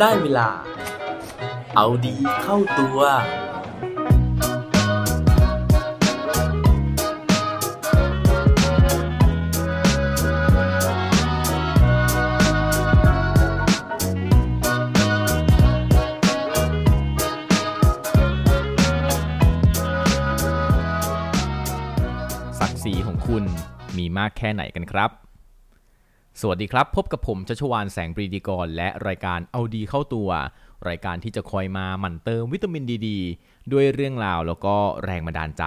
ได้เวลา เอาดีเข้าตัว ศักดิ์ศรีของคุณมีมากแค่ไหนกันครับ สวัสดีครับ พบกับผมชัชวานแสงปรีดีกร และรายการเอาดีเข้าตัว รายการที่จะคอยมาหมั่นเติมวิตามินดีดด้วยเรื่องราวแล้วก็แรงบันดาลใจ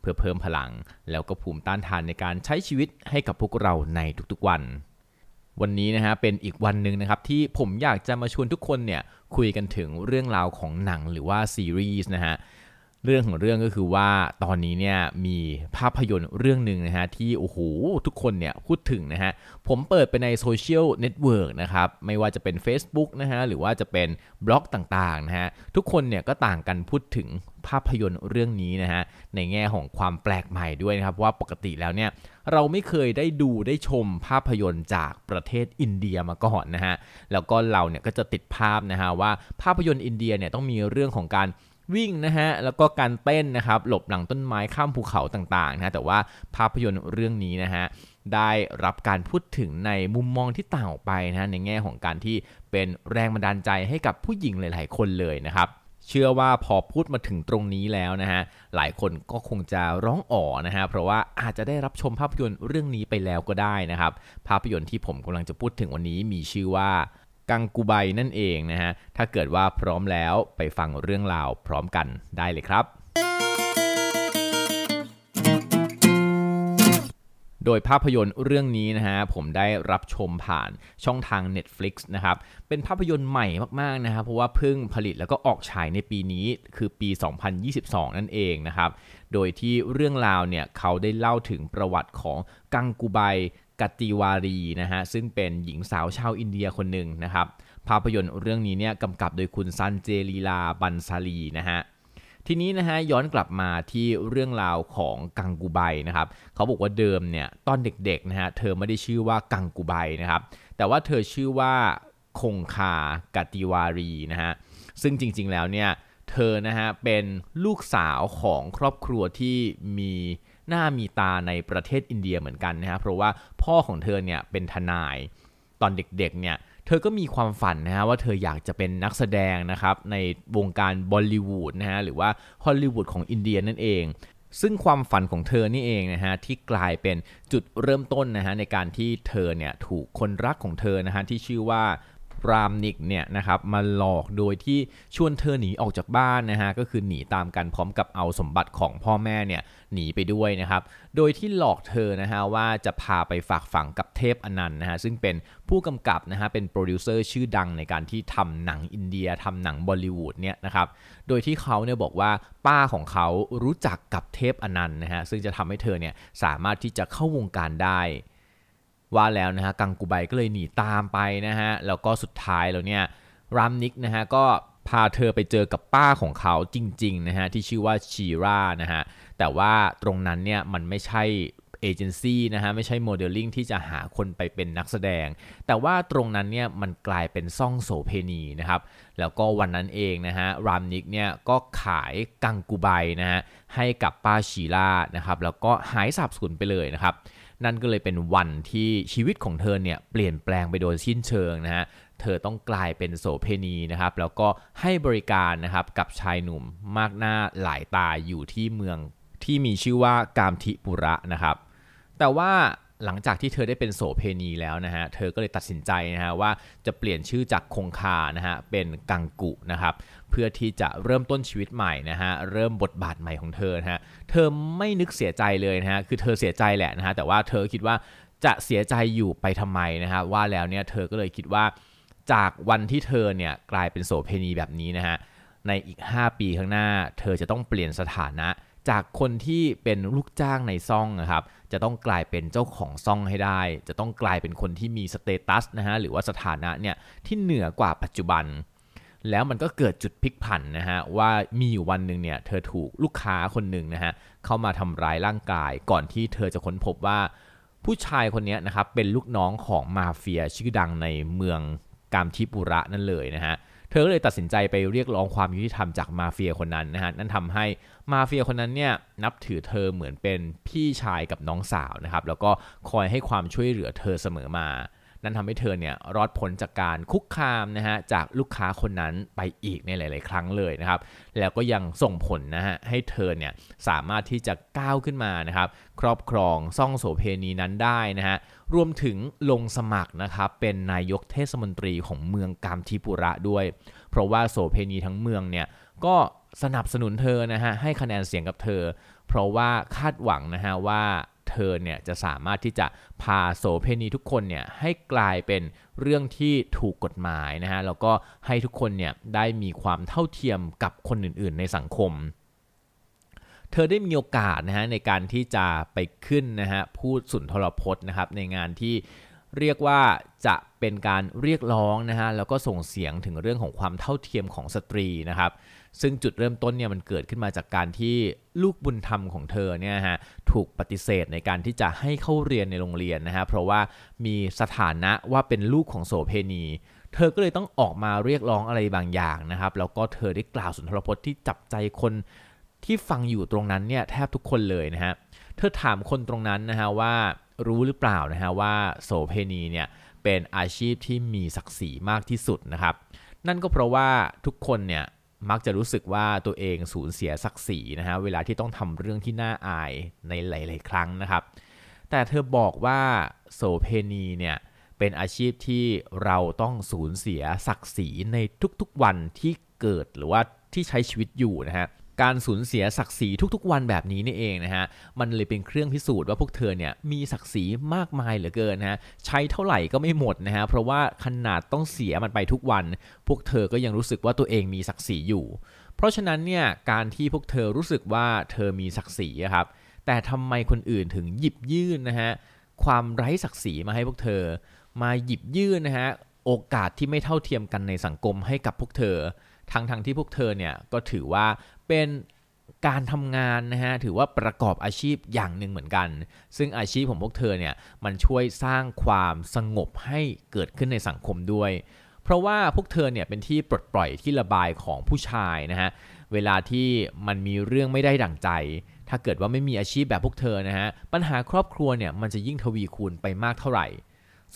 เพื่อเพิ่มพลัง แล้วก็ภูมิต้านทานในการใช้ชีวิตให้กับพวกเราในทุกๆวัน วันนี้นะฮะเป็นอีกวันหนึ่งนะครับที่ผมอยากจะมาชวนทุกคนเนี่ยคุยกันถึงเรื่องราวของหนังหรือว่าซีรีส์นะฮะ เรื่องของเรื่องก็คือว่าตอนนี้เนี่ยมีภาพยนตร์เรื่องหนึ่งนะฮะที่โอ้โหทุกคนเนี่ยพูดถึงนะฮะผมเปิดไปในโซเชียลเน็ตเวิร์กนะครับไม่ว่าจะเป็น Facebook นะฮะหรือว่าจะเป็นบล็อกต่างๆนะฮะทุกคนเนี่ยก็ต่างกันพูดถึงภาพยนตร์เรื่องนี้นะฮะในแง่ของความแปลกใหม่ด้วยนะครับว่าปกติแล้วเนี่ยเราไม่เคยได้ดูได้ชมภาพยนตร์จากประเทศอินเดียมาก่อนนะฮะแล้วก็เราเนี่ยก็จะติดภาพนะฮะว่าภาพยนตร์อินเดียเนี่ยต้องมีเรื่องของการ วิ่งนะฮะแล้วก็การเต้นนะครับหลบหลังต้นไม้ข้ามภูเขาต่างๆนะแต่ว่าภาพยนตร์เรื่องนี้นะฮะได้รับการพูดถึงในมุมมองที่ต่างออกไปนะในแง่ของการที่เป็นแรงบันดาลใจให้กับผู้หญิงหลาย ๆ คนเลยนะครับเชื่อว่าพอพูดมาถึงตรงนี้แล้วนะฮะ หลายคนก็คงจะร้องอ๋อนะฮะ เพราะว่าอาจจะได้รับชมภาพยนตร์เรื่องนี้ไปแล้วก็ได้นะครับ ภาพยนตร์ที่ผมกำลังจะพูดถึงวันนี้มีชื่อว่า กังกูไบนั่นเองนะฮะ ถ้าเกิดว่าพร้อมแล้วไปฟังเรื่องราวพร้อมกันได้เลยครับ โดยภาพยนตร์เรื่องนี้นะฮะผมได้รับชมผ่านช่องทาง Netflix นะครับ เป็นภาพยนตร์ใหม่มากๆนะครับเพราะว่าเพิ่งผลิตแล้วก็ออกฉายในปีนี้คือปี 2022 นั่นเองนะครับ โดยที่เรื่องราวเนี่ยเขาได้เล่าถึงประวัติของกังกูไบ กัตติวารีนะฮะซึ่งเป็นหญิงสาวชาวอินเดียคนหนึ่งนะครับภาพยนตร์เรื่องนี้เนี่ยกำกับโดยคุณซันเจลีลาบันซาลีนะฮะทีนี้นะฮะย้อนกลับมาที่เรื่องราวของกังกูไบนะครับเขาบอกว่าเดิมเนี่ยตอนเด็กๆนะฮะเธอไม่ได้ชื่อว่ากังกูไบนะครับแต่ว่าเธอชื่อว่าคงคากติวารีนะฮะซึ่งจริงๆแล้วเนี่ยเธอนะฮะเป็นลูกสาวของครอบครัวที่มี หน้ามีตาในประเทศอินเดียเหมือนกันนะฮะเพราะว่าพ่อของเธอเนี่ยเป็นทนายตอนเด็กๆเนี่ยเธอก็มีความฝันนะฮะว่าเธออยากจะเป็นนักแสดงนะครับในวงการบอลลิวูดนะฮะหรือว่าฮอลลีวูดของอินเดียนั่นเองซึ่งความฝันของเธอนี่เองนะฮะที่กลายเป็นจุดเริ่มต้นนะฮะในการที่เธอเนี่ยถูกคนรักของเธอนะฮะที่ชื่อว่า รามนิกเนี่ยนะครับมาหลอกโดยที่ชวนเธอหนีออกจากบ้านนะฮะก็คือหนีตามกันพร้อมกับเอาสมบัติของพ่อแม่เนี่ยหนีไปด้วยนะครับโดยที่หลอกเธอนะฮะว่าจะพาไปฝากฝังกับเทพอนันต์นะฮะซึ่งเป็นผู้กำกับนะฮะเป็นโปรดิวเซอร์ชื่อดังในการที่ทำหนังอินเดียทำหนังบอลิวูดเนี่ยนะครับโดยที่เขาเนี่ยบอกว่าป้าของเขารู้จักกับเทพอนันต์นะฮะซึ่งจะทำให้เธอเนี่ยสามารถที่จะเข้าวงการได้ ว่าแล้วนะฮะกังกูไบก็เลยหนีตามไปนะฮะแล้วก็สุดท้ายแล้วเนี่ยรามนิกนะฮะก็พาเธอไปเจอกับป้าของเขาจริงๆนะฮะที่ชื่อว่าชีรานะฮะแต่ว่าตรงนั้นเนี่ยมันไม่ใช่เอเจนซี่นะฮะไม่ใช่โมเดลลิ่งที่จะหาคนไปเป็นนักแสดง แต่ว่าตรงนั้นเนี่ยมันกลายเป็นซ่องโสเพณีนะครับแล้วก็วันนั้นเองนะฮะรามนิกเนี่ยก็ขายกังกูไบนะฮะให้กับป้าชีรานะครับแล้วก็หายสาบสูญไปเลยนะครับ นั่นก็เลยเป็นวันที่ชีวิตของเธอเนี่ยเปลี่ยนแปลงไปโดยสิ้นเชิงนะฮะเธอต้องกลายเป็นโสเพณีนะครับ แล้วก็ให้บริการนะครับกับชายหนุ่มมากหน้าหลายตาอยู่ที่เมืองที่มีชื่อว่ากามทิปุระนะครับ แต่ว่า หลังจากที่เธอได้เป็นโสเพณีแล้วนะฮะ เธอก็เลยตัดสินใจนะฮะว่าจะเปลี่ยนชื่อจากคงคานะฮะเป็นกังกุนะครับ เพื่อที่จะเริ่มต้นชีวิตใหม่นะฮะ เริ่มบทบาทใหม่ของเธอนะฮะ เธอไม่นึกเสียใจเลยนะฮะ คือเธอเสียใจแหละนะฮะ แต่ว่าเธอคิดว่าจะเสียใจอยู่ไปทำไมนะฮะ ว่าแล้วเนี่ยเธอก็เลยคิดว่าจากวันที่เธอเนี่ยกลายเป็นโสเพณีแบบนี้นะฮะ ในอีก 5 ปีข้างหน้า เธอจะต้องเปลี่ยนสถานะ จากคนที่เป็นลูกจ้างในซ่องนะครับ จะต้องกลายเป็นเจ้าของซ่องให้ได้ จะต้องกลายเป็นคนที่มีสเตตัสนะฮะหรือว่าสถานะเนี่ยที่เหนือกว่าปัจจุบัน แล้วมันก็เกิดจุดพลิกผันนะฮะว่ามีอยู่วันหนึ่งเนี่ยเธอถูกลูกค้าคนหนึ่งนะฮะเข้ามาทำร้ายร่างกาย ก่อนที่เธอจะค้นพบว่า ผู้ชายคนนี้นะครับเป็นลูกน้องของมาเฟียชื่อดังในเมืองกามทิปุระนั่นเลยนะฮะเธอก็เลยตัดสินใจไปเรียกร้องความยุติธรรมจากมาเฟียคนนั้นนะฮะ นั่นทำให้มาเฟียคนนั้นเนี่ยนับถือเธอเหมือนเป็นพี่ชายกับน้องสาวนะครับ แล้วก็คอยให้ความช่วยเหลือเธอเสมอมา นั่นทำให้เธอเนี่ยรอดพ้นจากการคุกคามนะฮะจากลูกค้าคนนั้นไปอีกในหลาย ๆ ครั้งเลยนะครับ แล้วก็ยังส่งผลนะฮะให้เธอเนี่ยสามารถที่จะก้าวขึ้นมานะครับ ครอบครองซ่องโสเพณีนั้นได้นะฮะ รวมถึงลงสมัครนะครับเป็นนายกเทศมนตรีของเมืองกามทิปุระด้วย เพราะว่าโสเพณีทั้งเมืองเนี่ยก็สนับสนุนเธอนะฮะให้คะแนนเสียงกับเธอ เพราะว่าคาดหวังนะฮะว่าเธอเนี่ยจะสามารถที่จะพาโสเพณีทุกคนเนี่ยให้กลายเป็นเรื่องที่ถูกกฎหมายนะฮะแล้วก็ให้ทุกคนเนี่ยได้มีความเท่าเทียมกับคนอื่นๆ ในสังคม เธอได้มีโอกาสนะฮะในการที่จะไปขึ้นนะฮะพูดสุนทรพจน์นะครับในงานที่เรียกว่าจะเป็นการเรียกร้องนะฮะแล้วก็ส่งเสียงถึงเรื่องของความเท่าเทียมของสตรีนะครับ ซึ่งจุดเริ่มต้นเนี่ยมันเกิดขึ้นมาจากการที่ลูกบุญธรรมของเธอเนี่ยฮะถูกปฏิเสธในการที่จะให้เข้าเรียนในโรงเรียนนะฮะเพราะว่ามีสถานะว่าเป็นลูกของโสเพณี เธอก็เลยต้องออกมาเรียกร้องอะไรบางอย่างนะครับแล้วก็เธอได้กล่าวสุนทรพจน์ที่จับใจคน ที่ฟังอยู่ตรงนั้นเนี่ยแทบทุกคนเลยนะฮะ เธอถามคนตรงนั้นนะฮะว่ารู้หรือเปล่านะฮะว่าโสเพณีเนี่ยเป็นอาชีพที่มีศักดิ์ศรีมากที่สุดนะครับ นั่นก็เพราะว่าทุกคนเนี่ยมักจะรู้สึกว่าตัวเองสูญเสียศักดิ์ศรีนะฮะเวลาที่ต้องทำเรื่องที่น่าอายในหลาย ๆ ครั้งนะครับ แต่เธอบอกว่าโสเพณีเนี่ยเป็นอาชีพที่เราต้องสูญเสียศักดิ์ศรีในทุกๆวันที่เกิดหรือว่าที่ใช้ชีวิตอยู่นะฮะ การสูญเสียศักดิ์ศรีทุกๆ วันแบบนี้นี่เองนะฮะ มันเลยเป็นเครื่องพิสูจน์ว่าพวกเธอเนี่ยมีศักดิ์ศรีมากมายเหลือเกินนะฮะ ใช้เท่าไหร่ก็ไม่หมดนะฮะ เพราะว่าขนาดต้องเสียมันไปทุกวัน พวกเธอก็ยังรู้สึกว่าตัวเองมีศักดิ์ศรีอยู่ เพราะฉะนั้นเนี่ยการที่พวกเธอรู้สึกว่าเธอมีศักดิ์ศรีครับ แต่ทำไมคนอื่นถึงหยิบยื่นนะฮะความไร้ศักดิ์ศรีมาให้พวกเธอ มาหยิบยื่นนะฮะโอกาสที่ไม่เท่าเทียมกันในสังคมให้กับพวกเธอ ทั้งทั้งที่พวกเธอเนี่ยก็ถือว่าเป็นการทำงานนะฮะถือว่าประกอบอาชีพอย่างหนึ่งเหมือนกัน ซึ่งอาชีพของพวกเธอเนี่ยมันช่วยสร้างความสงบให้เกิดขึ้นในสังคมด้วย เพราะว่าพวกเธอเนี่ยเป็นที่ปลดปล่อยที่ระบายของผู้ชายนะฮะเวลาที่มันมีเรื่องไม่ได้ดั่งใจ ถ้าเกิดว่าไม่มีอาชีพแบบพวกเธอนะฮะปัญหาครอบครัวเนี่ยมันจะยิ่งทวีคูณไปมากเท่าไหร่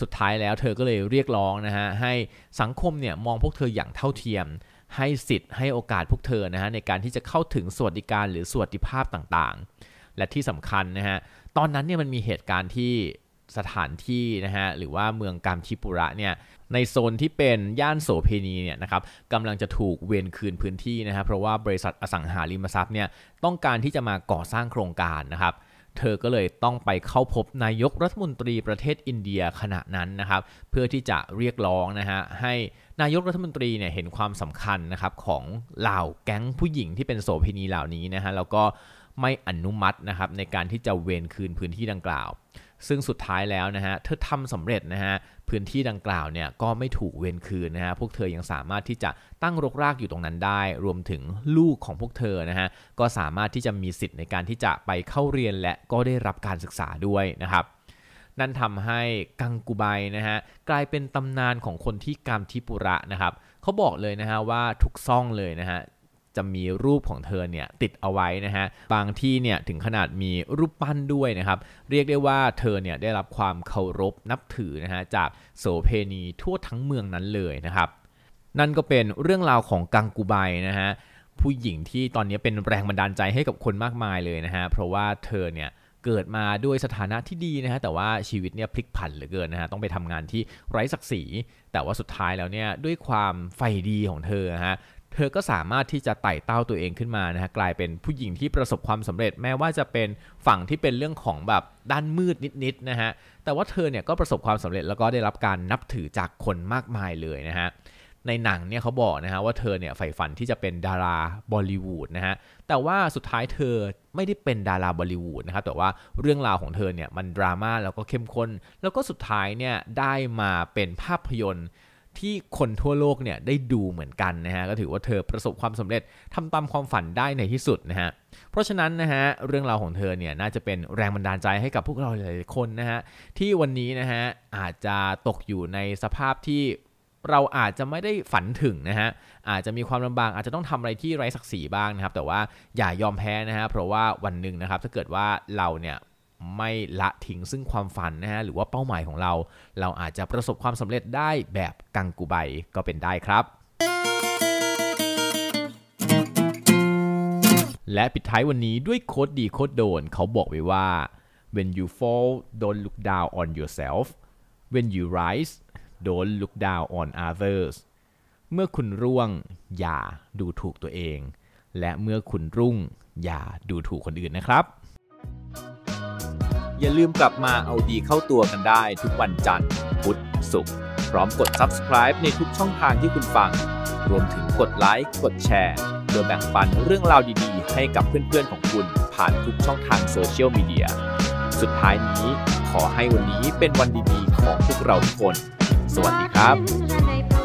สุดท้ายแล้วเธอก็เลยเรียกร้องนะฮะให้สังคมเนี่ยมองพวกเธออย่างเท่าเทียม ให้สิทธิ์ให้โอกาสพวกเธอนะฮะในการที่จะเข้าถึงสวัสดิการหรือสวัสดิภาพต่างๆ และที่สำคัญนะฮะตอนนั้นเนี่ยมันมีเหตุการณ์ที่สถานที่นะฮะหรือว่าเมืองกามชิปุระเนี่ยในโซนที่เป็นย่านโสเพณีเนี่ยนะครับกำลังจะถูกเวนคืนพื้นที่นะฮะเพราะว่าบริษัทอสังหาริมทรัพย์เนี่ยต้องการที่จะมาก่อสร้างโครงการนะครับเธอก็เลยต้องไปเข้าพบนายกรัฐมนตรีประเทศอินเดียขณะนั้นนะครับเพื่อที่จะเรียกร้องนะฮะให้ นายกรัฐมนตรีเนี่ยเห็นความสำคัญนะครับของเหล่าแก๊งผู้หญิงที่เป็นโสเภณีเหล่านี้นะฮะแล้วก็ไม่อนุมัตินะครับในการที่จะเวนคืนพื้นที่ดังกล่าว ซึ่งสุดท้ายแล้วนะฮะเธอทำสำเร็จนะฮะพื้นที่ดังกล่าวเนี่ยก็ไม่ถูกเวนคืนนะฮะพวกเธอยังสามารถที่จะตั้งรกรากอยู่ตรงนั้นได้ รวมถึงลูกของพวกเธอนะฮะก็สามารถที่จะมีสิทธิ์ในการที่จะไปเข้าเรียนและก็ได้รับการศึกษาด้วยนะครับ นั่นทำให้กังกูไบนะฮะกลายเป็นตำนานของคนที่กามทิปุระนะครับเขาบอกเลยนะฮะว่าทุกซ่องเลยนะฮะจะมีรูปของเธอเนี่ยติดเอาไว้นะฮะบางที่เนี่ยถึงขนาดมีรูปปั้นด้วยนะครับเรียกได้ว่าเธอเนี่ยได้รับความเคารพนับถือนะฮะจากโสเพณีทั่วทั้งเมืองนั้นเลยนะครับนั่นก็เป็นเรื่องราวของกังกูไบนะฮะผู้หญิงที่ตอนนี้เป็นแรงบันดาลใจให้กับคนมากมายเลยนะฮะเพราะว่าเธอเนี่ย เกิดมาด้วยสถานะที่ดีนะฮะแต่ว่าชีวิตเนี่ยพลิกผันเหลือเกินนะฮะต้องไปทำงานที่ไร้ศักดิ์ศรี แต่ว่าสุดท้ายแล้วเนี่ยด้วยความใฝ่ดีของเธอฮะเธอก็สามารถที่จะไต่เต้าตัวเองขึ้นมานะฮะกลายเป็นผู้หญิงที่ประสบความสำเร็จแม้ว่าจะเป็นฝั่งที่เป็นเรื่องของแบบด้านมืดนิดๆนะฮะแต่ว่าเธอเนี่ยก็ประสบความสำเร็จแล้วก็ได้รับการนับถือจากคนมากมายเลยนะฮะ ในหนังเนี่ยเขาบอกนะฮะว่าเธอเนี่ยใฝ่ฝันที่จะเป็นดาราบอลิวูดนะฮะแต่ว่าสุดท้ายเธอไม่ได้เป็นดาราบอลิวูดนะครับแต่ว่าเรื่องราวของเธอเนี่ยมันดราม่าแล้วก็เข้มข้น แล้วก็สุดท้ายเนี่ยได้มาเป็นภาพยนตร์ที่คนทั่วโลกเนี่ยได้ดูเหมือนกันนะฮะก็ถือว่าเธอประสบความสำเร็จทำตามความฝันได้ในที่สุดนะฮะเพราะฉะนั้นนะฮะเรื่องราวของเธอเนี่ยน่าจะเป็นแรงบันดาลใจให้กับพวกเราหลายๆคนนะฮะที่วันนี้นะฮะอาจจะตกอยู่ในสภาพที่ เราอาจจะไม่ได้ฝันถึงนะฮะ อาจจะมีความลำบากอาจจะต้องทำอะไรที่ไร้ศักดิ์ศรีบ้างนะครับ แต่ว่าอย่ายอมแพ้นะฮะ เพราะว่าวันหนึ่งนะครับ ถ้าเกิดว่าเราเนี่ยไม่ละทิ้งซึ่งความฝันนะฮะ หรือว่าเป้าหมายของเรา เราอาจจะประสบความสำเร็จได้แบบกังกูใบก็เป็นได้ครับและปิดท้ายวันนี้ด้วยโคดดีโคดโดน เขาบอกไว้ว่า when you fall don't look down on yourself when you rise don't look down on others เมื่อคุณร่วงอย่าดูถูกตัวเอง และเมื่อคุณรุ่งอย่าดูถูกคนอื่นนะครับ อย่าลืมกลับมาเอาดีเข้าตัวกันได้ทุกวันจันทร์ พุธ ศุกร์ พร้อมกด subscribe ในทุกช่องทางที่คุณฟัง รวมถึงกดไลค์ กดแชร์ โดยแบ่งปันเรื่องราวดีๆ ให้กับเพื่อนๆของคุณผ่านทุกช่องทางโซเชียลมีเดีย สุดท้ายนี้ขอให้วันนี้เป็นวันดีๆ ของพวกเราทุกคน สวัสดีครับ